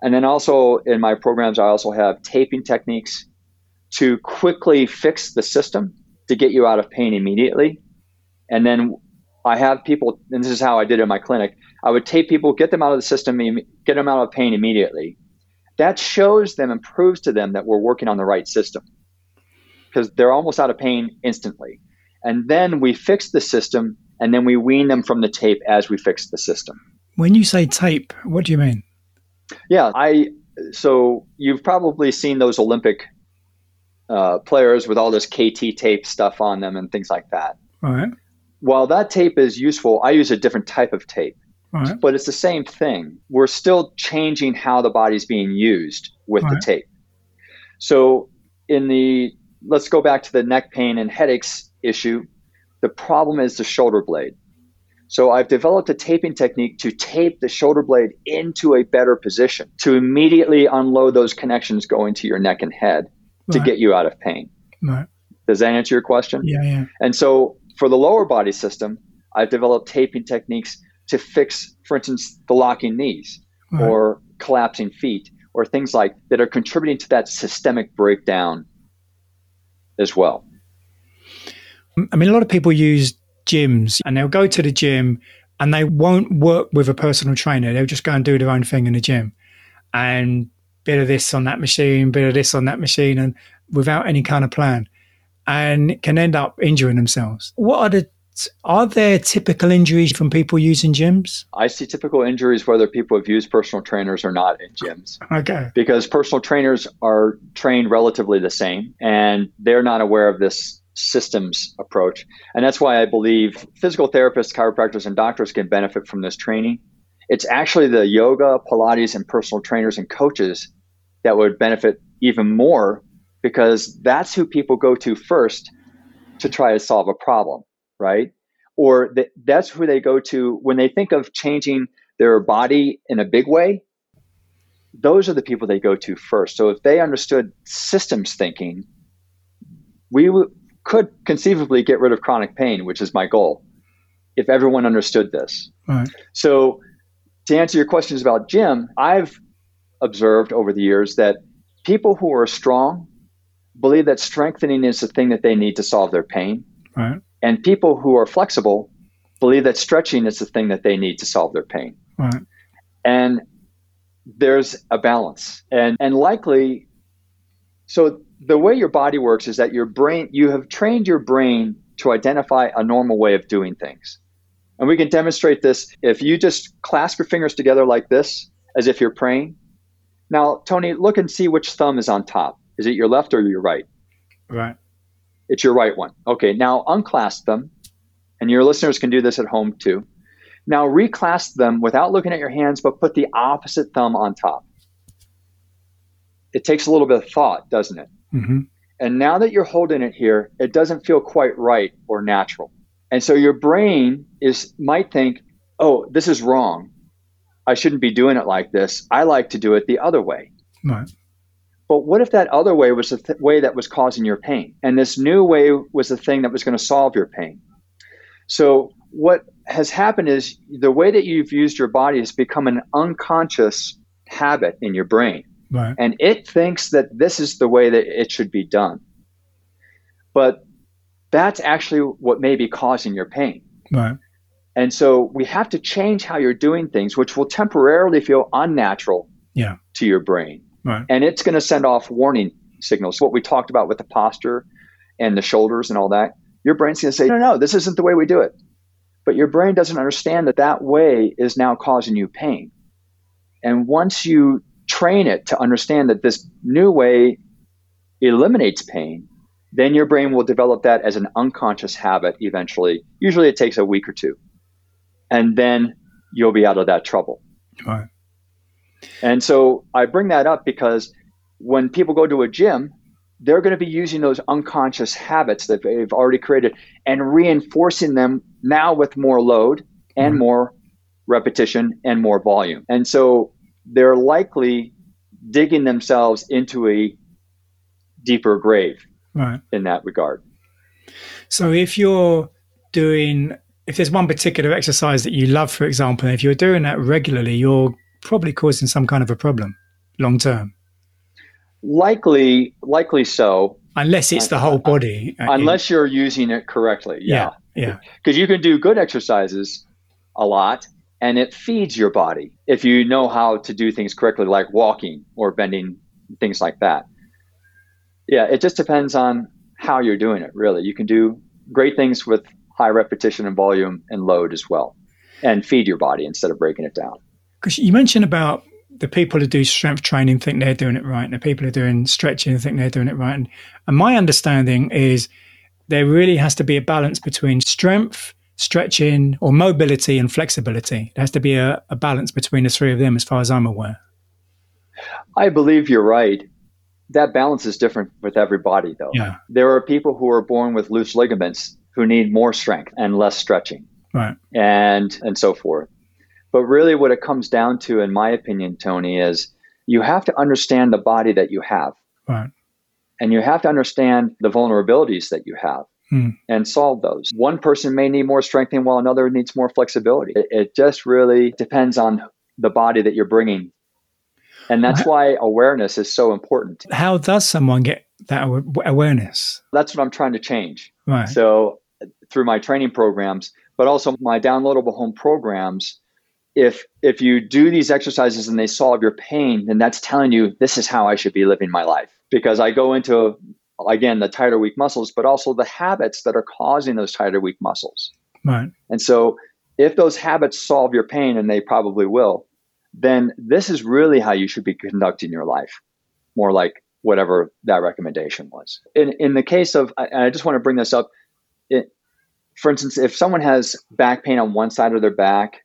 [SPEAKER 3] And then also in my programs, I also have taping techniques to quickly fix the system to get you out of pain immediately. And then I have people, and this is how I did it in my clinic. I would tape people, get them out of the system, get them out of pain immediately. That shows them and proves to them that we're working on the right system because they're almost out of pain instantly. And then we fix the system and then we wean them from the tape as we fix the system.
[SPEAKER 1] When you say tape, what do you mean?
[SPEAKER 3] Yeah, I so you've probably seen those Olympic uh, players with all this KT tape stuff on them and things like that.
[SPEAKER 1] Right.
[SPEAKER 3] While that tape is useful, I use a different type of tape.
[SPEAKER 1] Right.
[SPEAKER 3] but it's the same thing. We're still changing how the body's being used with the
[SPEAKER 1] Right.
[SPEAKER 3] tape. So, in the let's go back to the neck pain and headaches issue. The problem is the shoulder blade. So, I've developed a taping technique to tape the shoulder blade into a better position to immediately unload those connections going to your neck and head to get you out of pain.
[SPEAKER 1] Right.
[SPEAKER 3] Does that answer your question?
[SPEAKER 1] Yeah. Yeah.
[SPEAKER 3] And so for the lower body system, I've developed taping techniques to fix, for instance, the locking knees
[SPEAKER 1] Right.
[SPEAKER 3] or collapsing feet or things like that are contributing to that systemic breakdown as well.
[SPEAKER 1] I mean, a lot of people use gyms and they'll go to the gym and they won't work with a personal trainer. They'll just go and do their own thing in the gym. And bit of this on that machine, bit of this on that machine, and without any kind of plan, and can end up injuring themselves. What are the are there typical injuries from people using gyms?
[SPEAKER 3] I see typical injuries whether people have used personal trainers or not in gyms.
[SPEAKER 1] Okay.
[SPEAKER 3] Because personal trainers are trained relatively the same and they're not aware of this systems approach. And that's why I believe physical therapists, chiropractors, and doctors can benefit from this training. It's actually the yoga, Pilates, and personal trainers and coaches that would benefit even more because that's who people go to first to try to solve a problem, right? Or th- that's who they go to when they think of changing their body in a big way. Those are the people they go to first. So if they understood systems thinking, we w- could conceivably get rid of chronic pain, which is my goal, if everyone understood this.
[SPEAKER 1] Right.
[SPEAKER 3] So to answer your questions about gym, I've observed over the years that people who are strong believe that strengthening is the thing that they need to solve their pain.
[SPEAKER 1] Right.
[SPEAKER 3] And people who are flexible believe that stretching is the thing that they need to solve their pain.
[SPEAKER 1] Right.
[SPEAKER 3] And there's a balance. And and likely so the way your body works is that your brain you have trained your brain to identify a normal way of doing things. And we can demonstrate this if you just clasp your fingers together like this as if you're praying. Now, Tony, look and see which thumb is on top. Is it your left or your right?
[SPEAKER 1] Right.
[SPEAKER 3] It's your right one. Okay, now unclasp them, and your listeners can do this at home too. Now reclasp them without looking at your hands, but put the opposite thumb on top. It takes a little bit of thought, doesn't it?
[SPEAKER 1] Mm-hmm.
[SPEAKER 3] And now that you're holding it here, it doesn't feel quite right or natural. And so your brain is might think, "Oh, this is wrong. I shouldn't be doing it like this. I like to do it the other way."
[SPEAKER 1] Right.
[SPEAKER 3] But what if that other way was the th- way that was causing your pain? And this new way was the thing that was going to solve your pain. So, what has happened is the way that you've used your body has become an unconscious habit in your brain.
[SPEAKER 1] Right.
[SPEAKER 3] And it thinks that this is the way that it should be done. But that's actually what may be causing your pain.
[SPEAKER 1] Right.
[SPEAKER 3] And so we have to change how you're doing things, which will temporarily feel unnatural
[SPEAKER 1] Yeah.
[SPEAKER 3] to your brain.
[SPEAKER 1] Right.
[SPEAKER 3] and it's going to send off warning signals. What we talked about with the posture and the shoulders and all that, your brain's going to say, no, no, this isn't the way we do it. But your brain doesn't understand that that way is now causing you pain. And once you train it to understand that this new way eliminates pain, then your brain will develop that as an unconscious habit eventually. Usually it takes a week or two. And then you'll be out of that trouble.
[SPEAKER 1] Right.
[SPEAKER 3] And so I bring that up because when people go to a gym, they're going to be using those unconscious habits that they've already created and reinforcing them now with more load and
[SPEAKER 1] Mhm.
[SPEAKER 3] more repetition and more volume. And so they're likely digging themselves into a deeper grave
[SPEAKER 1] Right.
[SPEAKER 3] in that regard.
[SPEAKER 1] So if you're doing, if there's one particular exercise that you love, for example, if you're doing that regularly, you're probably causing some kind of a problem long term,
[SPEAKER 3] Likely, likely so,
[SPEAKER 1] unless it's the whole body. uh,
[SPEAKER 3] unless you're using it correctly.
[SPEAKER 1] yeah, yeah,
[SPEAKER 3] because you can do good exercises a lot and it feeds your body if you know how to do things correctly like walking or bending things like that yeah it just depends on how you're doing it really you can do great things with high repetition and volume and load as well and feed your body instead of breaking it down
[SPEAKER 1] Because you mentioned about the people who do strength training think they're doing it right, and the people who are doing stretching think they're doing it right. And, and my understanding is there really has to be a balance between strength, stretching, or mobility and flexibility. There has to be a, a balance between the three of them, as far as I'm aware.
[SPEAKER 3] i believe you're right that balance is different with everybody though
[SPEAKER 1] Yeah,
[SPEAKER 3] there are people who are born with loose ligaments who need more strength and less stretching
[SPEAKER 1] right,
[SPEAKER 3] and and so forth. But really what it comes down to in my opinion Tony is you have to understand the body that you have
[SPEAKER 1] right,
[SPEAKER 3] and you have to understand the vulnerabilities that you have
[SPEAKER 1] Hmm.
[SPEAKER 3] and solve those. One person may need more strengthening while another needs more flexibility. It, it just really depends on the body that you're bringing. And that's why awareness is so important.
[SPEAKER 1] How does someone get that awareness?
[SPEAKER 3] That's what I'm trying to change.
[SPEAKER 1] Right,
[SPEAKER 3] So through my training programs, but also my downloadable home programs, if if you do these exercises and they solve your pain, then that's telling you this is how I should be living my life. Because I go into again the tighter weak muscles, but also the habits that are causing those tighter weak muscles.
[SPEAKER 1] Right.
[SPEAKER 3] And so if those habits solve your pain, and they probably will, then this is really how you should be conducting your life. More like whatever that recommendation was. In in the case of, and I just want to bring this up, it, for instance, if someone has back pain on one side of their back,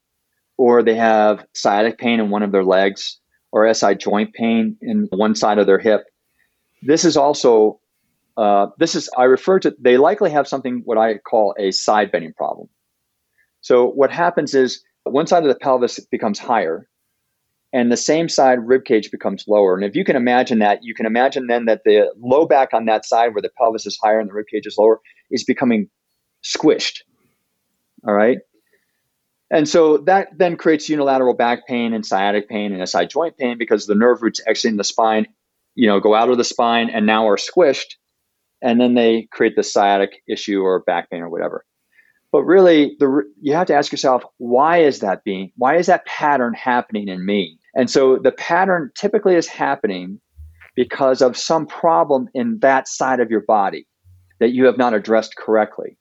[SPEAKER 3] or they have sciatic pain in one of their legs, or SI joint pain in one side of their hip, this is also uh, this is I refer to. They likely have something what I call a side bending problem. So what happens is one side of the pelvis becomes higher, and the same side rib cage becomes lower. And if you can imagine that, you can imagine then that the low back on that side where the pelvis is higher and the rib cage is lower is becoming squished. All right. And so that then creates unilateral back pain and sciatic pain and SI joint pain because the nerve roots exiting the spine, you know, go out of the spine and now are squished. And then they create the sciatic issue or back pain or whatever. But really, the, you have to ask yourself, why is that being, why is that pattern happening in me? And so the pattern typically is happening because of some problem in that side of your body that you have not addressed correctly.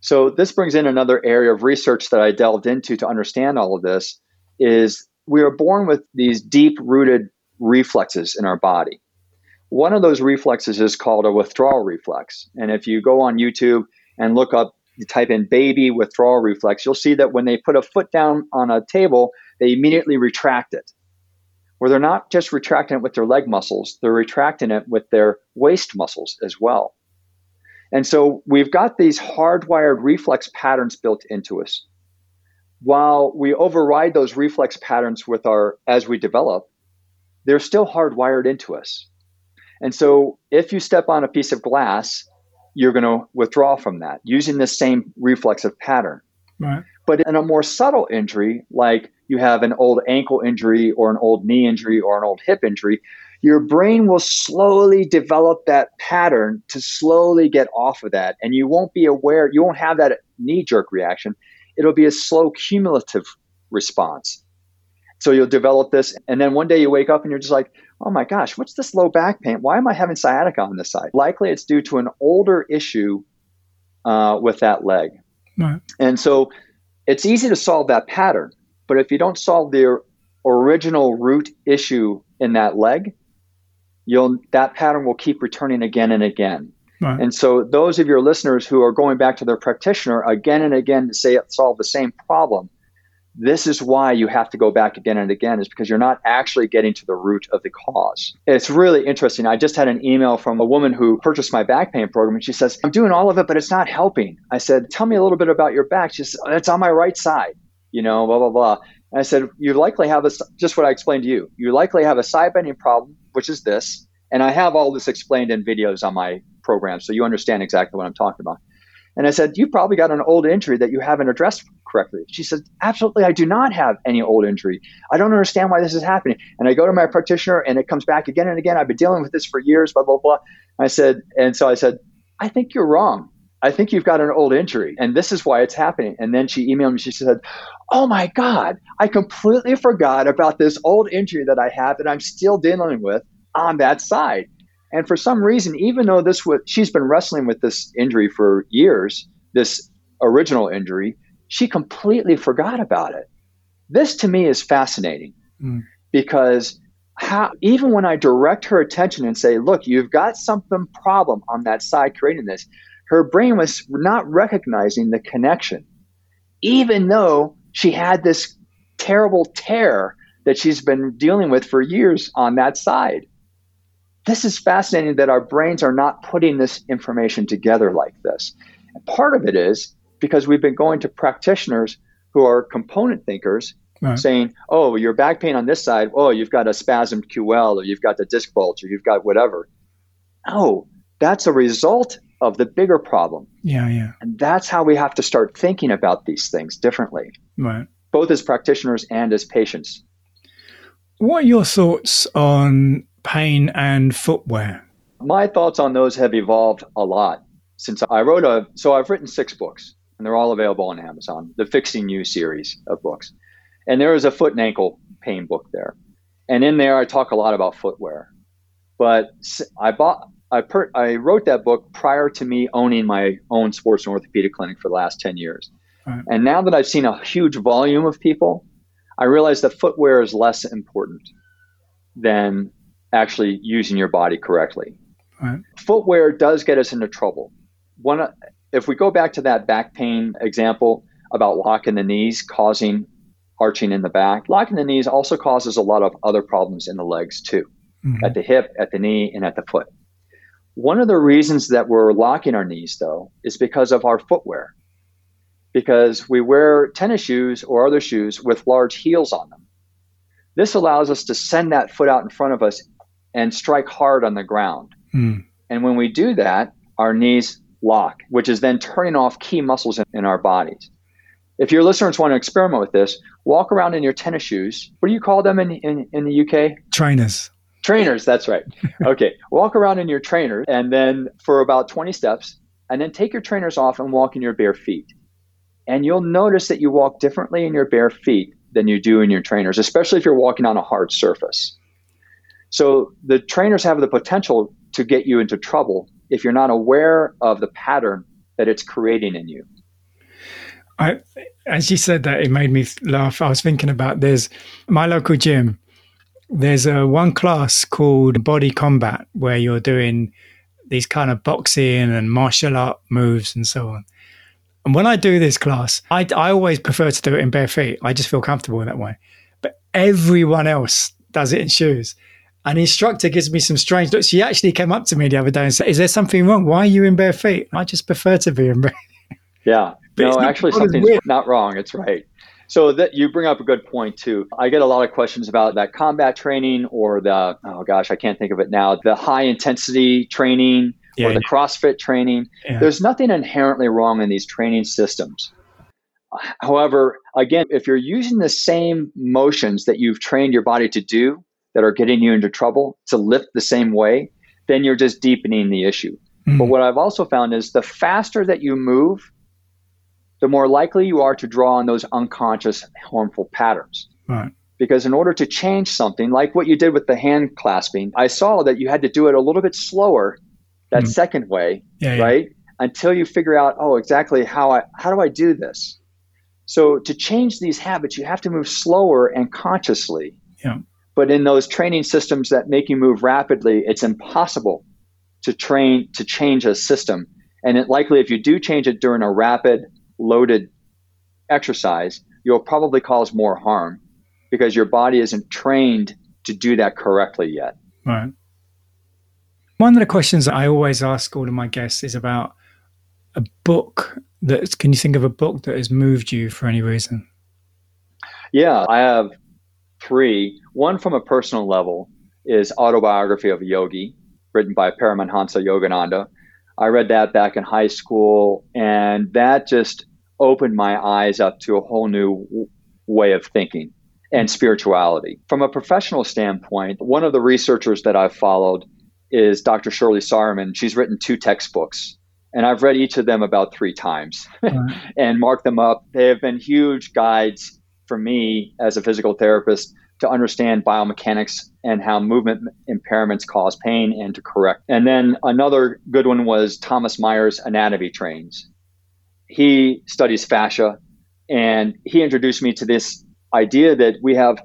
[SPEAKER 3] So this brings in another area of research that I delved into to understand all of this is we are born with these deep rooted reflexes in our body. One of those reflexes is called a withdrawal reflex. And if you go on YouTube and look up, you type in baby withdrawal reflex, you'll see that when they put a foot down on a table, they immediately retract it. Where they're not just retracting it with their leg muscles, they're retracting it with their waist muscles as well. And so we've got these hardwired reflex patterns built into us. While we override those reflex patterns with our as we develop, they're still hardwired into us. And so if you step on a piece of glass, you're going to withdraw from that using the same reflexive pattern.
[SPEAKER 1] Right.
[SPEAKER 3] But in a more subtle injury, like you have an old ankle injury or an old knee injury or an old hip injury, your brain will slowly develop that pattern to slowly get off of that. And you won't be aware, you won't have that knee jerk reaction. It'll be a slow cumulative response. So you'll develop this. And then one day you wake up and you're just like, oh my gosh, what's this low back pain? Why am I having sciatica on this side? Likely it's due to an older issue uh, with that leg.
[SPEAKER 1] Right.
[SPEAKER 3] And so it's easy to solve that pattern. But if you don't solve the original root issue in that leg, you'll that pattern will keep returning again and again.
[SPEAKER 1] Right.
[SPEAKER 3] And so those of your listeners who are going back to their practitioner again and again to say it solve the same problem, this is why you have to go back again and again is because you're not actually getting to the root of the cause. It's really interesting. I just had an email from a woman who purchased my back pain program and she says, I'm doing all of it, but it's not helping. I said, Tell me a little bit about your back. She says, It's on my right side, you know, blah, blah, blah. And I said, You likely have a, just what I explained to you. You likely have a side bending problem which is this. And I have all this explained in videos on my program, so you understand exactly what I'm talking about. And I said, You've probably got an old injury that you haven't addressed correctly. She said, Absolutely, I do not have any old injury. I don't understand why this is happening. And I go to my practitioner and it comes back again and again. I've been dealing with this for years, blah, blah, blah. I said, And so I said, I think you're wrong. I think you've got an old injury and this is why it's happening. And then she emailed me, she said, Oh my God, I completely forgot about this old injury that I have that I'm still dealing with on that side. And for some reason, even though this was, she's been wrestling with this injury for years, this original injury, she completely forgot about it. This to me is fascinating mm. because how, even when I direct her attention and say, look, you've got something problem on that side creating this, her brain was not recognizing the connection, even though she had this terrible tear that she's been dealing with for years on that side this is fascinating that our brains are not putting this information together like this. And part of it is because we've been going to practitioners who are component thinkers right. saying, oh, your back pain on this side, oh, you've got a spasmed QL or you've got the disc bulge or you've got whatever. Oh, that's a result of the bigger problem.
[SPEAKER 1] Yeah, yeah.
[SPEAKER 3] And that's how we have to start thinking about these things differently.
[SPEAKER 1] Right.
[SPEAKER 3] Both as practitioners and as patients.
[SPEAKER 1] What are your thoughts on pain and footwear?
[SPEAKER 3] My thoughts on those have evolved a lot since I wrote a. So I've written six books, and they're all available on Amazon. The Fixing You series of books, And there is a foot and ankle pain book there. And in there, I talk a lot about footwear. But I bought, I, per, I wrote that book prior to me owning my own sports and orthopedic clinic for the last 10 years. Right. And now that I've seen a huge volume of people, I realize that footwear is less important than actually using your body correctly. Right. Footwear does get us into trouble. One, if we go back to that back pain example about locking the knees causing arching in the back, locking the knees also causes a lot of other problems in the legs too, mm-hmm. at the hip, at the knee, and at the foot. One of the reasons that we're locking our knees, though, is because of our footwear. Because we wear tennis shoes or other shoes with large heels on them. This allows us to send that foot out in front of us and strike hard on the ground. Mm. And when we do that, our knees lock, which is then turning off key muscles in, in our bodies. If your listeners want to experiment with this, walk around in your tennis shoes. What do you call them in, in, in the UK?
[SPEAKER 1] Trainers.
[SPEAKER 3] Trainers, that's right. okay. walk around in your trainers and then for about 20 steps, and then take your trainers off and walk in your bare feet. And you'll notice that you walk differently in your bare feet than you do in your trainers, especially if you're walking on a hard surface. So the trainers have the potential to get you into trouble if you're not aware of the pattern that it's creating in you.
[SPEAKER 1] I, as you said that, it made me laugh. I was thinking about this. my local gym. There's a one class called Body Combat where you're doing these kind of boxing and martial art moves and so on. And when I do this class, I, I always prefer to do it in bare feet. I just feel comfortable in that way. But everyone else does it in shoes. An instructor gives me some strange looks. She actually came up to me the other day and said, Is there something wrong? Why are you in bare feet? I just prefer to be in bare feet.
[SPEAKER 3] Yeah. no, actually, something's weird. not wrong. It's right. So that you bring up a good point too. I get a lot of questions about that combat training or the oh gosh, I can't think of it now. The high intensity training yeah, or the yeah. CrossFit training. Yeah. There's nothing inherently wrong in these training systems. However, again, if you're using the same motions that you've trained your body to do that are getting you into trouble to lift the same way, then you're just deepening the issue. Mm-hmm. But what I've also found is the faster that you move, the more likely you are to draw on those unconscious harmful patterns. Right. Because in order to change something, like what you did with the hand clasping, I saw that you had to do it a little bit slower that mm. second way, yeah, right? Yeah. Until you figure out, oh, exactly how I how do I do this? So to change these habits, you have to move slower and consciously. Yeah. But in those training systems that make you move rapidly, it's impossible to train to change a system. And it likely if you do change it during a rapid loaded exercise, you'll probably cause more harm because your body isn't trained to do that correctly yet.
[SPEAKER 1] Right. One of the questions that I always ask all of my guests is about a book that can you think of a book that has moved you for any reason?
[SPEAKER 3] Yeah, I have three. One from a personal level is Autobiography of a Yogi, written by Paramahansa Yogananda. I read that back in high school, and that just opened my eyes up to a whole new w- way of thinking and spirituality. From a professional standpoint, one of the researchers that I've followed is Dr. Shirley Sahrmann. She's written two textbooks, and I've read each of them about three times and marked them up. They have been huge guides for me as a physical therapist to understand biomechanics and how movement impairments cause pain and to correct. And then another good one was Thomas Myers Anatomy Trains. He studies fascia and he introduced me to this idea that we have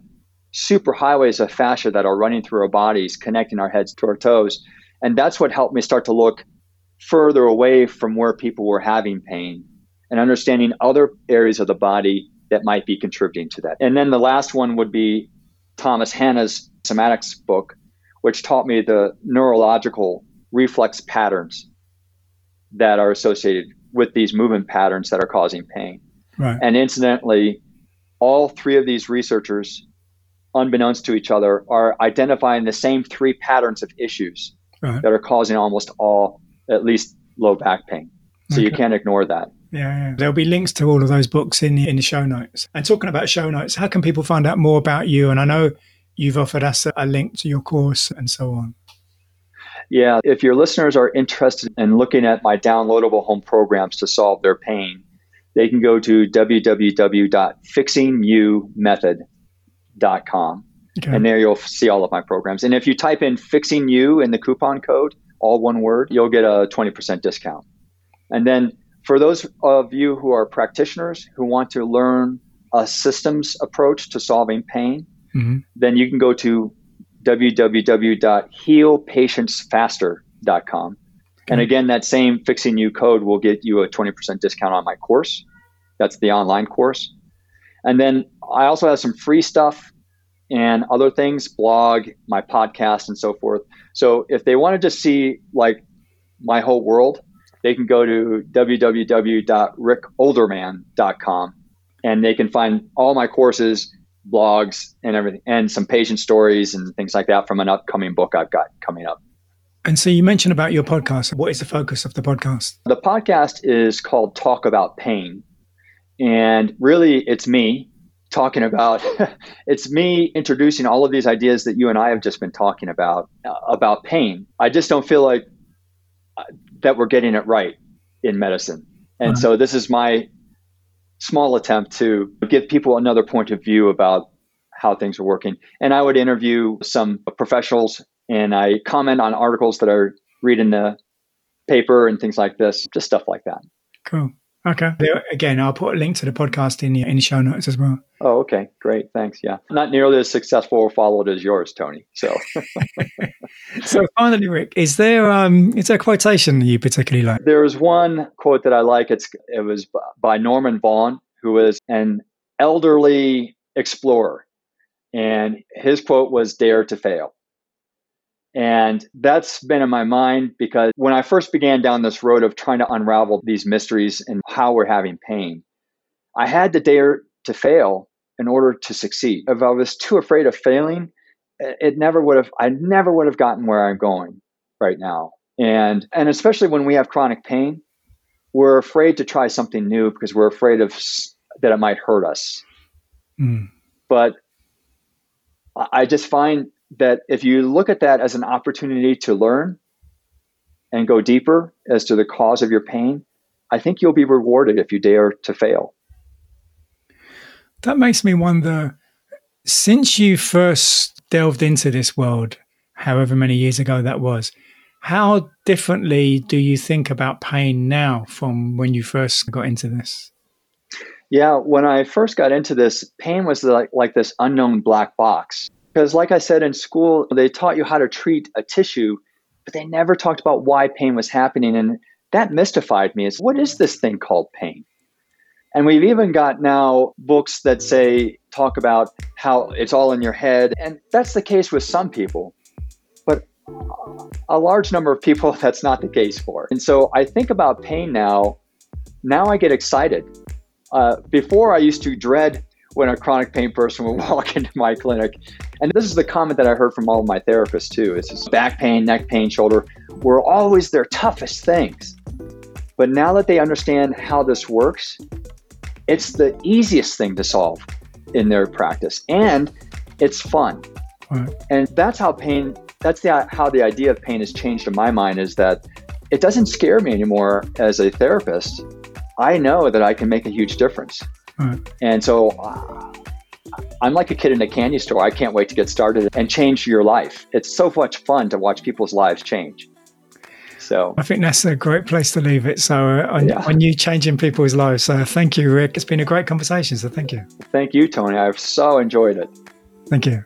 [SPEAKER 3] super highways of fascia that are running through our bodies, connecting our heads to our toes. And that's what helped me start to look further away from where people were having pain and understanding other areas of the body that might be contributing to that. And then the last one would be Thomas Hanna's somatics book, which taught me the neurological reflex patterns that are associated with these movement patterns that are causing pain. Right. And incidentally, all three of these researchers, unbeknownst to each other, are identifying the same three patterns of issues right. that are causing almost all, at least low back pain. So okay. you can't ignore that.
[SPEAKER 1] Yeah, yeah, there'll be links to all of those books in the, in the show notes. And talking about show notes, how can people find out more about you? And I know you've offered us a, link to your course and so on.
[SPEAKER 3] Yeah, if your listeners are interested in looking at my downloadable home programs to solve their pain, they can go to www.fixingyoumethod.com. Okay. And there you'll see all of my programs. And if you type in fixing you in the coupon code, all one word, you'll get a 20% discount. And then for those of you who are practitioners who want to learn a systems approach to solving pain, mm-hmm. then you can go to www.healpatientsfaster.com. Okay. And again, that same fixing you code will get you a 20% discount on my course. That's the online course. And then I also have some free stuff and other things, blog, my podcast, and so forth. So if they want to just see like my whole world, they can go to www.rickolderman.com and they can find all my courses, blogs, and everything, and some patient stories and things like that from an upcoming book I've got coming up.
[SPEAKER 1] And so you mentioned about your podcast. What is the focus of the podcast?
[SPEAKER 3] The podcast is called Talk About Pain. And really, it's me talking about, it's me introducing all of these ideas that you and I have just been talking about, uh, about pain. I just don't feel like uh, that we're getting it right in medicine. And so this is my small attempt to give people another point of view about how things are working. And I would interview some professionals and I comment on articles that I read in the paper and things like this, just stuff like that.
[SPEAKER 1] Cool. Okay. Again, I'll put a link to the podcast in the, in the show notes as well.
[SPEAKER 3] Oh, okay. Great. Thanks. Yeah. Not nearly as successful or followed as yours, Tony. So,
[SPEAKER 1] so finally, Rick, is there, um, is there a quotation you particularly like?
[SPEAKER 3] There's one quote that I like. It's, it was by Norman Vaughan, who was an elderly explorer. And his quote was, dare to fail. And that's been in my mind because when I first began down this road of trying to unravel these mysteries and how we're having pain, I had to dare to fail in order to succeed. If I was too afraid of failing, it never would have I never would have gotten where I'm going right now. And and especially when we have chronic pain, we're afraid to try something new because we're afraid of that it might hurt us. Mm. But I just find that if you look at that as an opportunity to learn and go deeper as to the cause of your pain, I think you'll be rewarded if you dare to fail.
[SPEAKER 1] That makes me wonder since you first delved into this world, however many years ago that was, how differently do you think about pain now from when you first got into this?
[SPEAKER 3] Yeah, when I first got into this, pain was like, like this unknown black box. Because, like I said in school, they taught you how to treat a tissue, but they never talked about why pain was happening. And that mystified me is what is this thing called pain? And we've even got now books that say, talk about how it's all in your head. And that's the case with some people. But a large number of people, that's not the case for. And so I think about pain now. Now I get excited. Uh, before I used to dread when a chronic pain person would walk into my clinic. And this is the comment that I heard from all of my therapists too. It's just back pain, neck pain, shoulder were always their toughest things. But now that they understand how this works, it's the easiest thing to solve in their practice. And it's fun. Right. And that's how pain that's the how the idea of pain has changed in my mind is that it doesn't scare me anymore as a therapist. I know that I can make a huge difference. Right. And so uh, I'm like a kid in a candy store. I can't wait to get started and change your life. It's so much fun to watch people's lives change. So
[SPEAKER 1] I think that's a great place to leave it. So uh, on, yeah. on you changing people's lives. So thank you, Rick. It's been a great conversation. So thank you.
[SPEAKER 3] Thank you, Tony. I've so enjoyed it.
[SPEAKER 1] Thank you.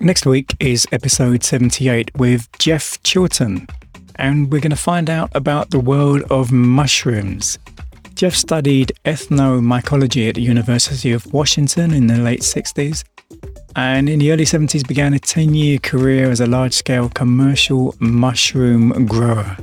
[SPEAKER 1] Next week is episode 78 with Jeff Chilton, and we're going to find out about the world of mushrooms. Jeff studied ethnomycology at the University of Washington in the late 60s and in the early 70s began a 10 year career as a large scale commercial mushroom grower.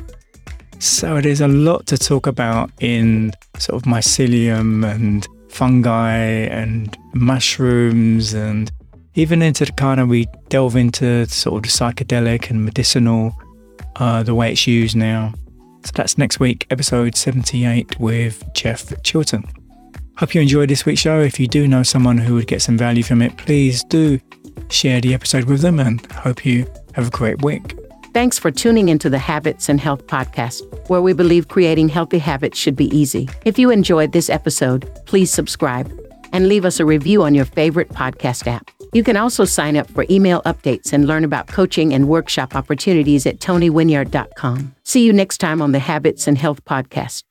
[SPEAKER 1] So there's a lot to talk about in sort of mycelium and fungi and mushrooms and even into the kind of we delve into sort of the psychedelic and medicinal, uh, the way it's used now. So that's next week, episode 78 with Jeff Chilton. Hope you enjoyed this week's show. If you do know someone who would get some value from it, please do share the episode with them and hope you have a great week.
[SPEAKER 4] Thanks for tuning into the Habits and Health Podcast, where we believe creating healthy habits should be easy. If you enjoyed this episode, please subscribe and leave us a review on your favorite podcast app. You can also sign up for email updates and learn about coaching and workshop opportunities at tonywinyard.com. See you next time on the Habits and Health Podcast.